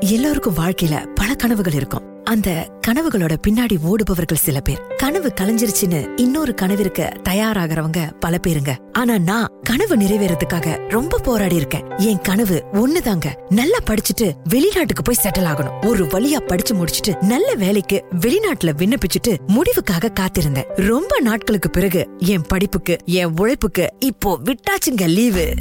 எல்லோருக்கும் வாழ்க்கையில பல கனவுகள் இருக்கும். அந்த கனவுகளோட பின்னாடி ஓடுபவர்கள் சில பேர். கனவு கலைஞ்சிருச்சுன்னு இன்னொரு கனவிற்கு தயாராகிறவங்க பல பேருங்க. ஆனா நான் கனவு நிறைவேறதுக்காக ரொம்ப போராடி இருக்கேன். என் கனவு ஒண்ணுதாங்க. நல்லா படிச்சுட்டு வெளிநாட்டுக்கு போய் செட்டில் ஆகணும். ஒரு வழியா படிச்சு முடிச்சிட்டு நல்ல வேலைக்கு வெளிநாட்டுல விண்ணப்பிச்சுட்டு முடிவுக்காக காத்திருந்தேன். ரொம்ப நாட்களுக்கு பிறகு என் படிப்புக்கு என் உழைப்புக்கு இப்போ விட்டாச்சுங்க லீவு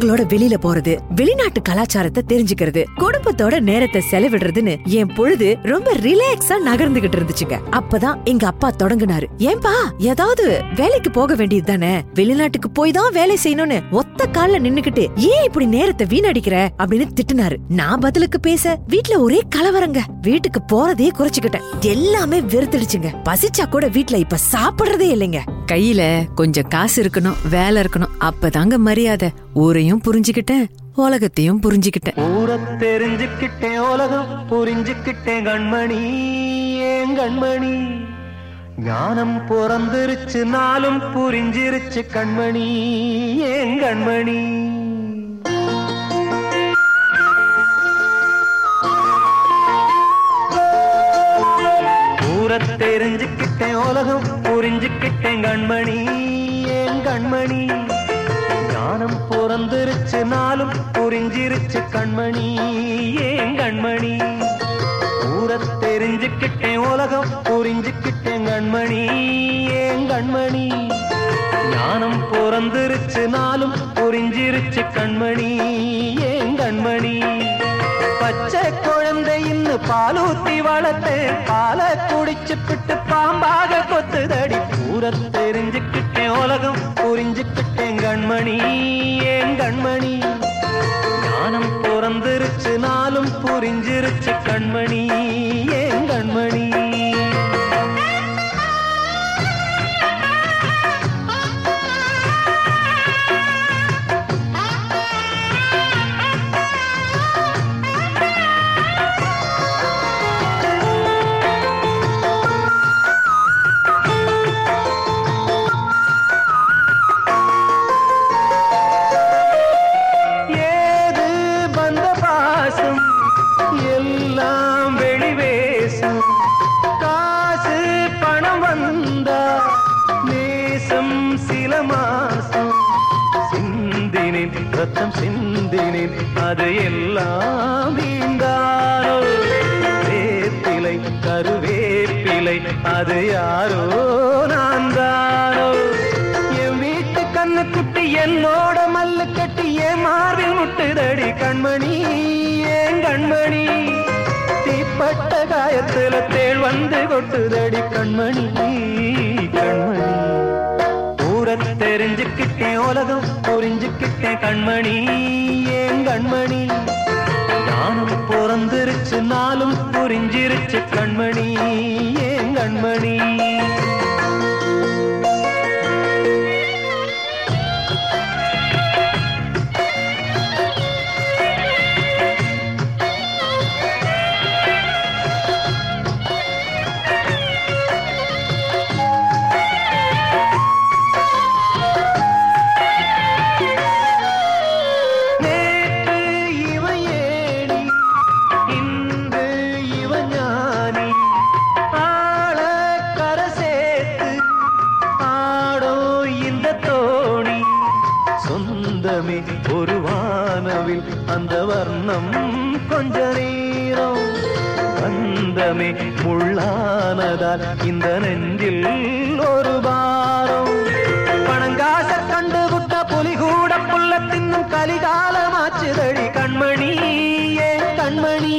நண்பர்களோட வெளியில போறது வெளிநாட்டு கலாச்சாரத்தை தெரிஞ்சுக்கிறது குடும்பத்தோட நேரத்தை செலவிடுறதுன்னு என் பொழுது ரொம்ப ரிலாக்ஸா நகர்ந்துகிட்டு இருந்துச்சுங்க. அப்பதான் எங்க அப்பா தொடங்குனாரு. ஏன்பா ஏதாவது வேலைக்கு போக வேண்டியது தானே? வெளிநாட்டுக்கு போய் தான் வேலை செய்யணும்னு ஒத்த கால்ல நின்னுகிட்டு ஏன் இப்படி நேரத்தை வீணடிக்கிற? அப்படின்னு திட்டுனாரு. நான் பதிலுக்கு பேச வீட்ல ஒரே கலவரங்க. வீட்டுக்கு போறதே குறைச்சுக்கிட்டேன். எல்லாமே வெறுத்துடுச்சுங்க. பசிச்சா கூட வீட்ல இப்ப சாப்பிடுறதே இல்லைங்க. கையில கொஞ்சம் காசு இருக்கணும் வேலை இருக்கணும். அப்பதாங்க மரியாதை. ஊரையும் உன்னையும் புரிஞ்சுக்கிட்டேன் உலகத்தையும் புரிஞ்சுக்கிட்டேன். ஊர தெரிஞ்சுக்கிட்டேன் உலகம் புரிஞ்சுக்கிட்டேன் கண்மணி ஏன் கண்மணி? ஞானம் பிறந்துருச்சு நாளும் புரிஞ்சிருச்சு கண்மணி ஏன் கண்மணி? ஊர தெரிஞ்சுக்கிட்டேன் உலகம் புரிஞ்சுக்கிட்டேன் கண்மணி ஏன் கண்மணி? வானம் பிறந்திருச்சு நாளும் புரிஞ்சிருச்சு கண்மணி. ஏன் கண்மணி? ஊர தெரிஞ்சுக்கிட்டேன் உலகம் புரிஞ்சுக்கிட்டேன் கண்மணி. ஏன் கண்மணி? ஞானம் பிறந்திருச்சு நாளும் புரிஞ்சிருச்சு கண்மணி. ஏன் கண்மணி? பச்சை குழந்தை குழந்தைன்னு பாலூத்தி வளர்த்து பால குடிச்சு பிட்டு பாம்பாக கொத்துதடி. ஊர தெரிஞ்சுக்கிட்டேன் உலகம் புரிஞ்சுக்கிட்டேன் கண்மணி ஏன் கண்மணி? ஞானம் பிறந்திருச்சு நாளும் புரிஞ்சிருச்சு கண்மணி ஏன் தெரிஞ்சுக்கிட்டேன் உலகம் புரிஞ்சுக்கிட்டேன் கண்மணி. ஏன் கண்மணி? ஞானம் பிறந்திருச்சு நாளும் புரிஞ்சிருச்சு கண்மணி. ஏன் கண்மணி? முள்ளானதால் இந்த நெஞ்சில் ஒரு பாரம். பணங்காச கண்டு விட்ட புலி கூட புல்ல தின்னும் கலிகாலமாச்சுதடி கண்மணி ஏ கண்மணி.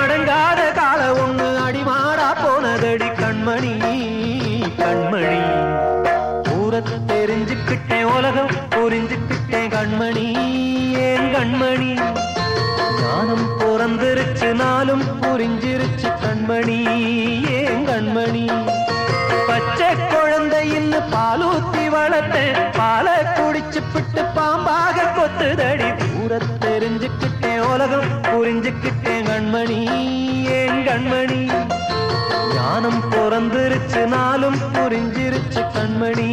அடங்காத கால ஒண்ணு அடிமாடா போனதடி கண்மணி கண்மணி. ஊர தெரிஞ்சுக்கிட்டேன் உலகம் புரிஞ்சுக்கிட்டேன் கண்மணி ஏன் கண்மணி? ஞானம் பிறந்திருச்சு நாளும் புரிஞ்சிருச்சு கண்மணி. புரிஞ்சுக்கிட்டேன் உலகம் புரிஞ்சுக்கிட்டேன் கண்மணி. ஏன் கண்மணி? ஞானம் பிறந்திருச்சு நாளும் புரிஞ்சிருச்சு கண்மணி.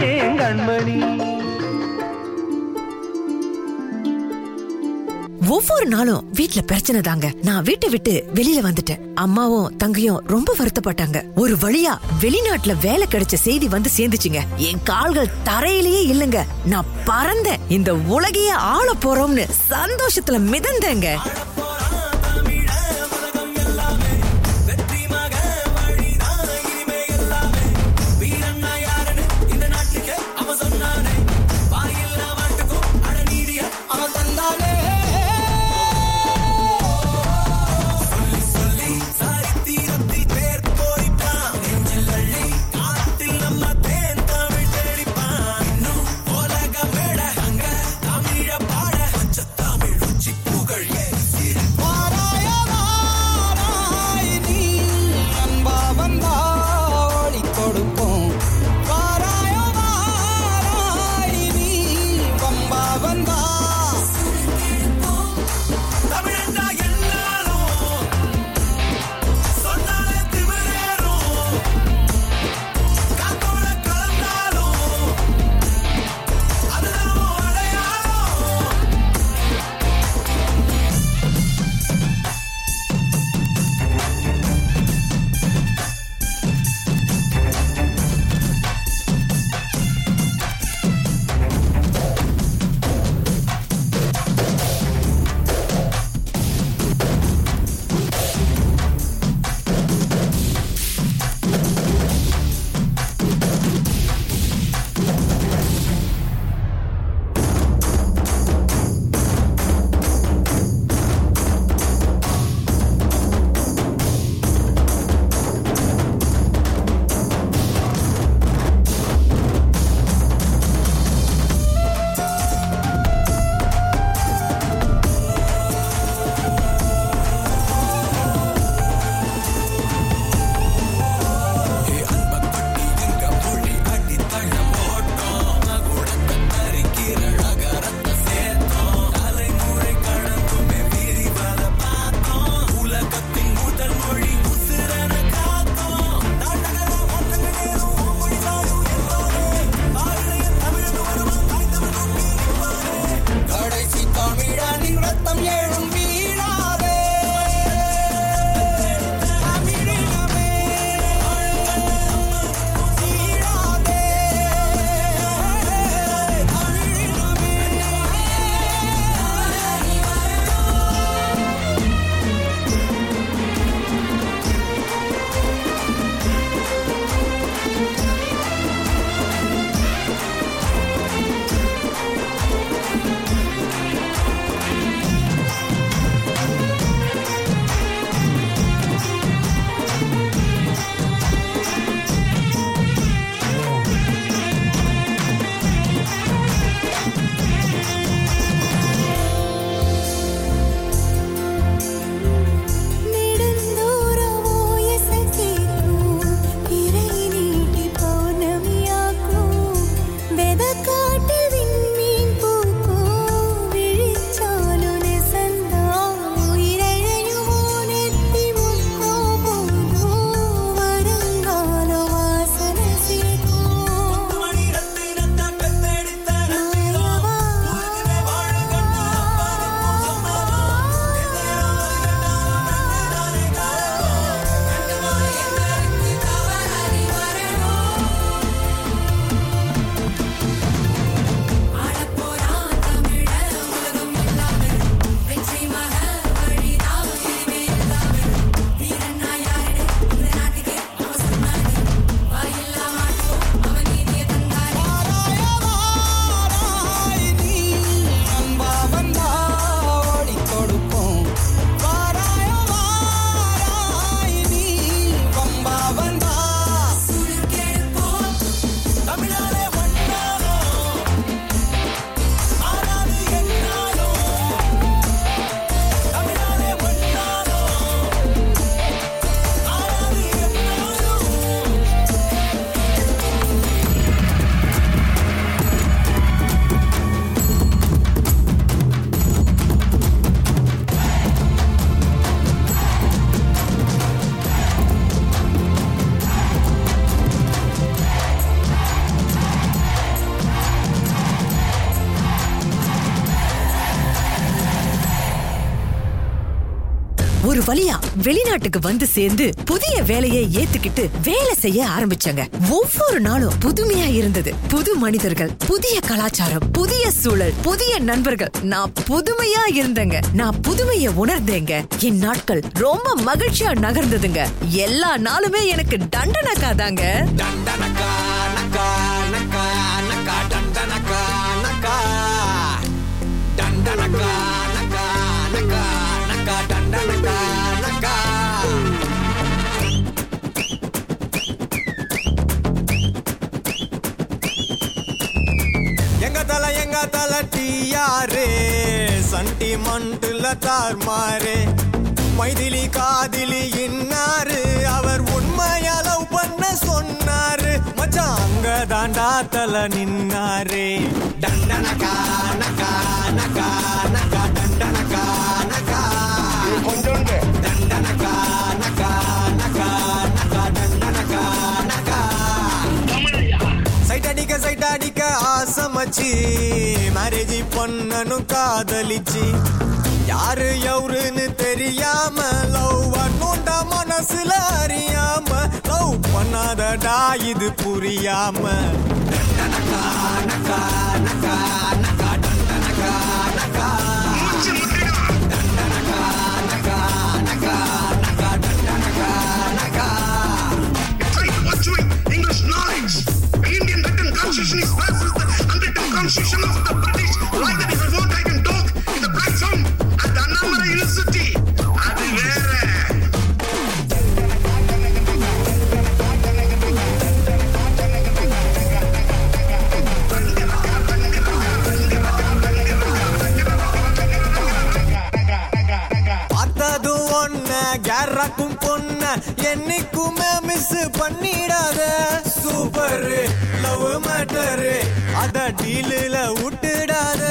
ஏன் கண்மணி? ஒவ்வொரு நாளும் வீட்ல பிரச்சனை தாங்க. நான் வீட்டை விட்டு வெளியில வந்துட்டேன். அம்மாவும் தங்கையும் ரொம்ப வருத்தப்பட்டாங்க. ஒரு வழியா வெளிநாட்டுல வேலை கிடைச்ச செய்தி வந்து சேர்ந்துச்சுங்க. என் கால்கள் தரையிலேயே இல்லங்க. நான் பறந்தேன். இந்த உலகையே ஆள போறோம்னு சந்தோஷத்துல மிதந்தேங்க. வழியா வெளிநாட்டுக்கு வந்து சேர்ந்து புதிய வேலையை ஏத்துக்கிட்டு வேலை செய்ய ஆரம்பிச்சாங்க. ஒவ்வொரு நாளும் புதுமையா இருந்தது. புது மனிதர்கள் புதிய கலாச்சாரம் புதிய சூழல் புதிய நண்பர்கள். நான் புதுமையா இருந்தேங்க. நான் புதுமைய உணர்ந்தேங்க. என் நாட்கள் ரொம்ப மகிழ்ச்சியா நகர்ந்ததுங்க. எல்லா நாளுமே எனக்கு தண்டனக்கா தாங்க தண்டனக்கா தல எங்க தல டியாரே சண்டி மண்டுல தார்மாரே. மைதிலி காதிலி இன்னாரு அவர் உண்மையா லவ் பண்ண சொன்னாரு. மச்சான் அங்க தாண்டா தல நின்னாரே. டண்டனக்கா நக்கா நக்கா நக்கா டண்டனக்கா நக்கா. டண்டனக்கா நக்கா நக்கா நக்கா டண்டனக்கா நக்கா. சைட் அடிக்க சைட் அடிக்க ஆசமச்சி மேரேஜ் பொண்ணனும் காதலிச்சு. யாரு எவருன்னு தெரியாம லவ் பண்ணுண்டா மனசுல அறியாம லவ் பண்ணாதடா இது புரியாம. Constitution of the British. Like that, if I want, I can talk in the platform at the Annamala University. அது வேற பார்த்ததும் ஒன்ன கேரக்கும் பொண்ண என்னைக்குமே மிஸ் பண்ணிடாத சூப்பர் லவ் மேட்டர். அத டீலில் விட்டுடாத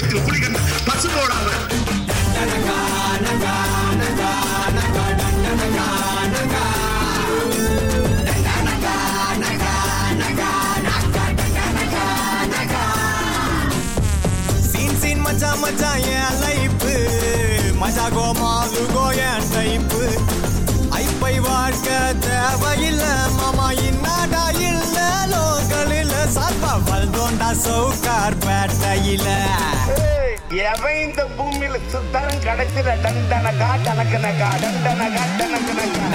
கண்டு குளிகன் பசு போடாமல் சீன் சீன் மச்சான் மச்சான் என் ராகோ மாதுகோ டைப்பு ஐப்பை வாழ்க்க தேவையில்ல மாமா இன்னாடா இல்ல லோக்கலில் சாப்பா வல்தோண்டா சவுக்கார் பேட்டையில. எவன் இந்த பூமியில சுத்தரம் கிடைச்சிட டண்டனகா டனக்கனகா டண்டனகா டனக்கனகா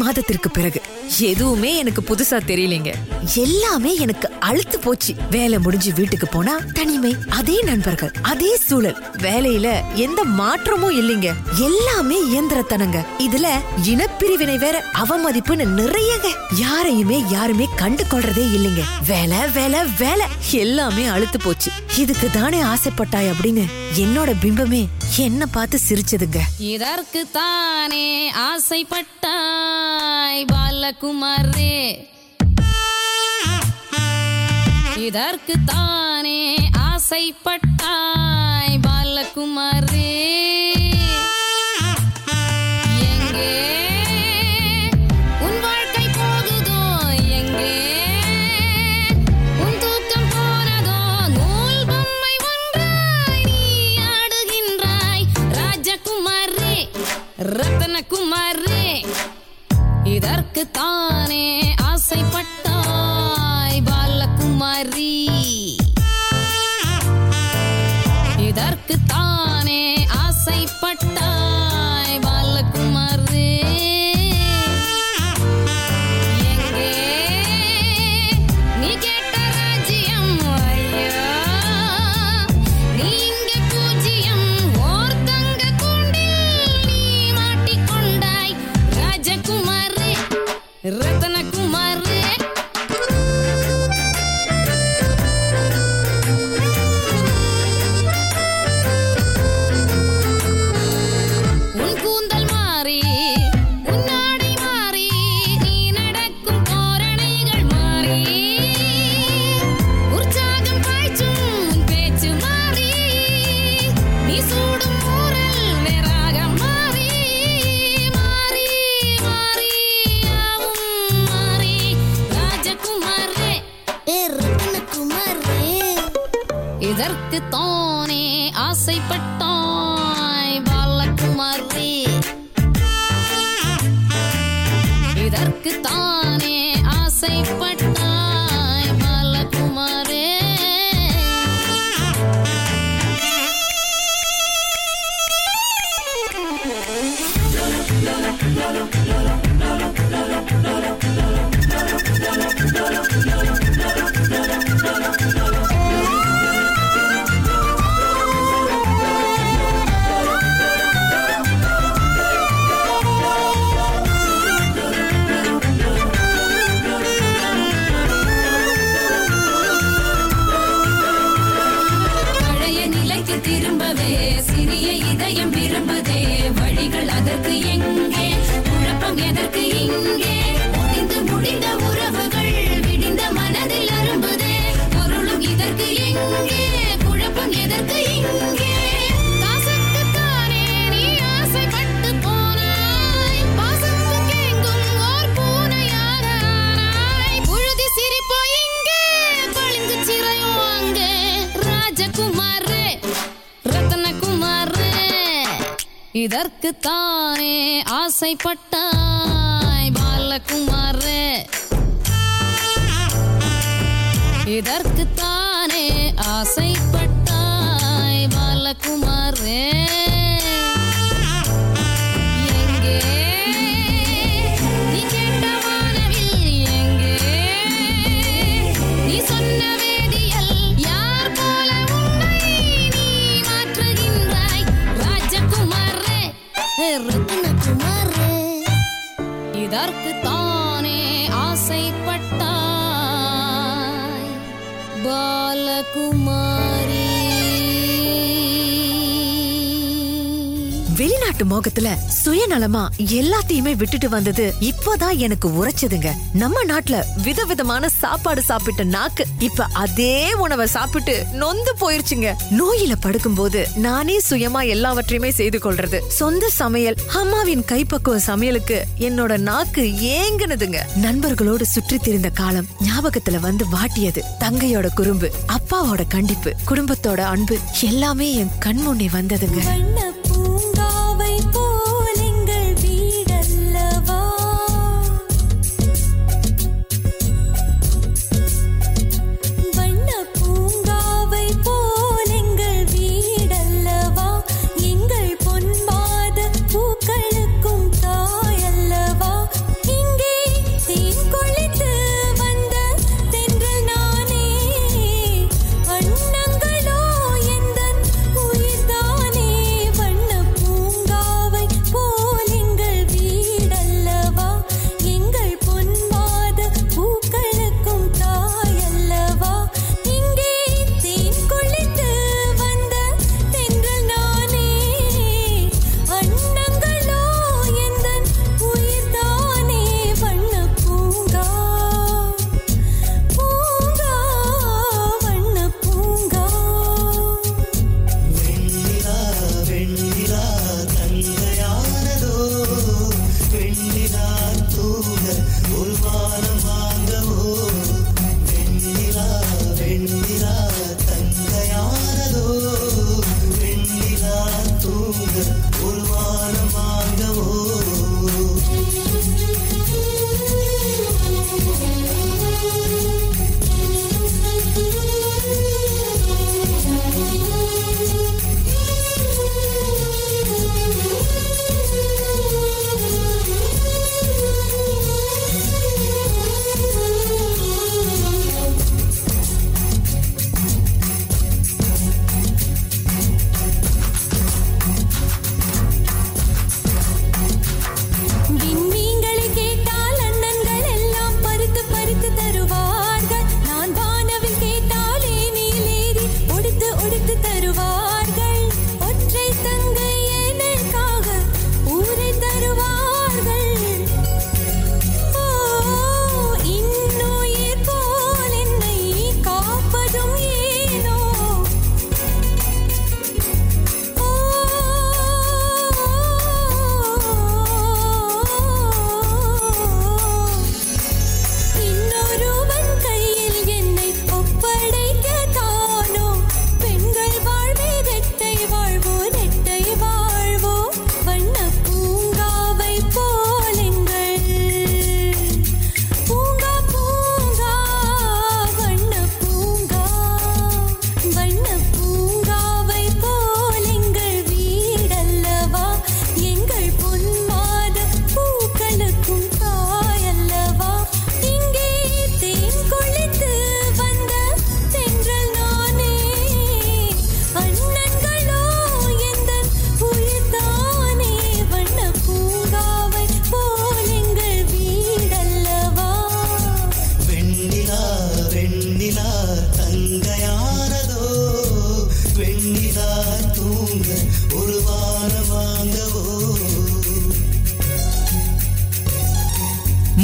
மாதத்திற்கு பிறகு. எதுவுமே எனக்கு புதுசா தெரியலங்க. எல்லாமே எனக்கு அழுத்து போச்சு. வேலை முடிஞ்சு வீட்டுக்கு போனா தனிமை அதே நண்பர்கள் அதே சூழல். வேலையில எந்த மாற்றமும் இல்லைங்க. எல்லாமே இயந்திரத்தனங்க. இதுல இனப்பிரிவினை வேற அவமதிப்புன்னு நிறையங்க. யாரையுமே யாருமே கண்டு கொள்றதே இல்லைங்க. வேலை வேலை வேலை. எல்லாமே அழுத்து போச்சு. இதுக்கு தானே ஆசைப்பட்டாய் அப்படின்னு என்னோட பிம்பமே என்ன பார்த்து சிரிச்சதுங்க. இதற்கு தானே ஆசைப்பட்டாய் பாலகுமாரே. இதற்கு தானே ஆசைப்பட்டாய் பாலகுமாரே. எங்கே உன் வாழ்க்கை போகுதோ எங்கே உன் தூக்கம் போனதோ நூல் பொம்மை ஒன்றாய் நீ ஆடுகின்றாய். ராஜகுமாரே இதற்கு சிறிய இதயம் விரும்புதே வழிகள் அதற்கு எங்கே? குழப்பம் எதற்கு இங்கே? இதற்கு தானே ஆசைப்பட்டாய் பாலகுமாரே. இதற்கு தானே ஆசைப்பட்டாய் பாலகுமாரே. ரத்னகுமாரே இதற்கு தானே ஆசைப்பட்டாய் பாலகுமாரி. வெளிநாட்டு மோகத்துல சுயநலமா எல்லாத்தையுமே விட்டுட்டு வந்தது இப்பதான் எனக்கு உரைச்சதுங்க. நம்ம நாட்டுல விதவிதமான சாப்பாடு சாப்பிட்ட நாக்கு இப்ப அதே உணவை சாப்பிட்டு நொந்து போயிருச்சுங்க. நோயில படுக்கும்போது நானே சுயமா எல்லாவற்றையுமே செய்து கொள்றது. சொந்த சமையல் அம்மாவின் கைப்பக்குவ சமையலுக்கு என்னோட நாக்கு ஏங்குனதுங்க. நண்பர்களோடு சுற்றி திரிந்த காலம் ஞாபகத்துல வந்து வாட்டியது. தங்கையோட குறும்பு அப்பாவோட கண்டிப்பு குடும்பத்தோட அன்பு எல்லாமே என் கண் முன்னே வந்ததுங்க.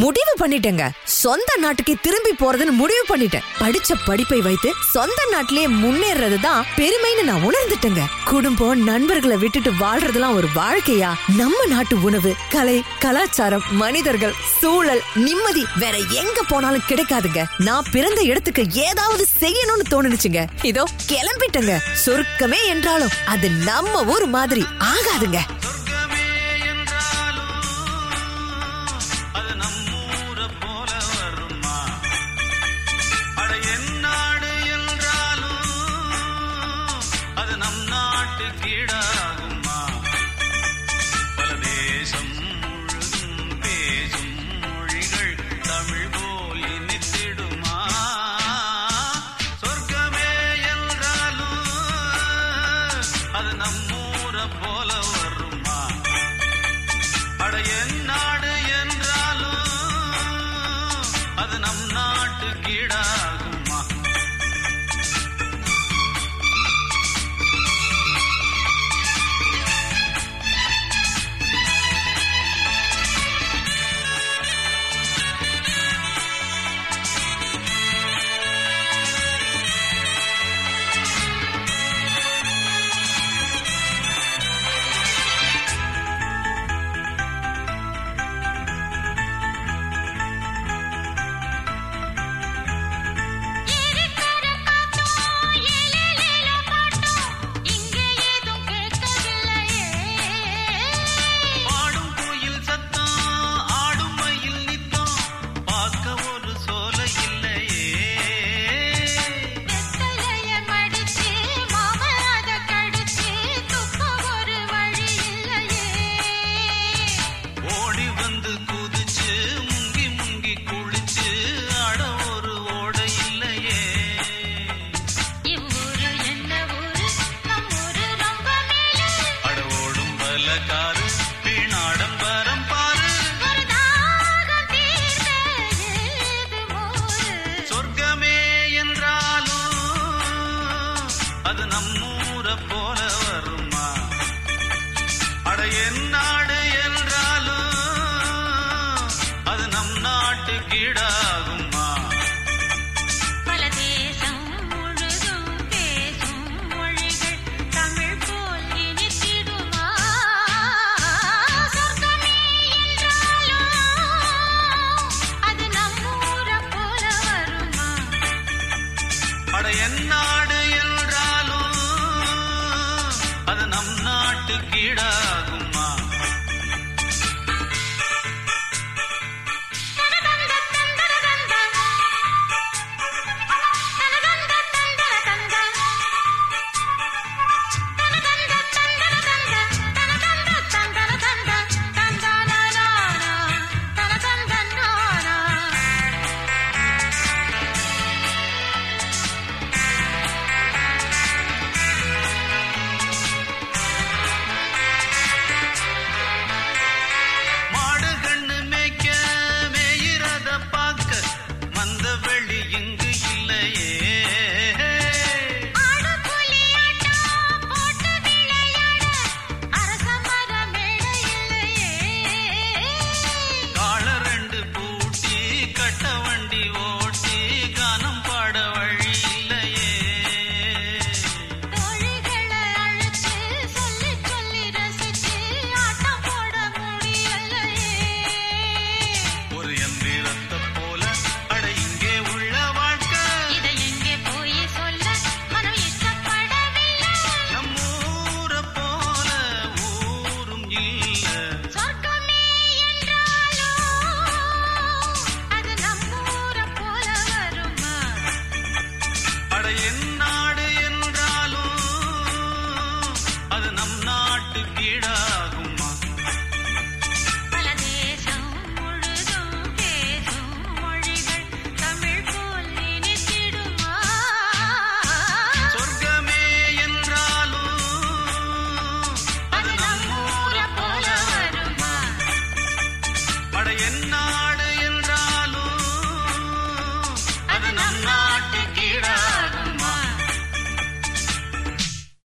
முடிவு பண்ணிட்டேங்க. சொந்த நாட்டுக்கே திரும்பி போறதுன்னு முடிவு பண்ணிட்டேன். படிச்ச படிப்பை வைத்து சொந்த நாட்டிலேயே முன்னேறது தான் பெருமைன்னு நான் உணர்ந்துட்டேங்க. குடும்பம் நண்பர்களை விட்டுட்டு வாழ்றதெல்லாம் ஒரு வாழ்க்கையா? நம்ம நாட்டு உணவு கலை கலாச்சாரம் மனிதர்கள் சூழல் நிம்மதி வேற எங்க போனாலும் கிடைக்காதுங்க. நான் பிறந்த இடத்துக்கு ஏதாவது செய்யணும்னு தோணுச்சுங்க. இதோ கிளம்பிட்டேங்க. சொர்க்கமே என்றாலும் அது நம்ம ஊர் மாதிரி ஆகாதுங்க. அது நம்மூர போல வருமா? அட என் நம் நாட்டு கீழாகும்.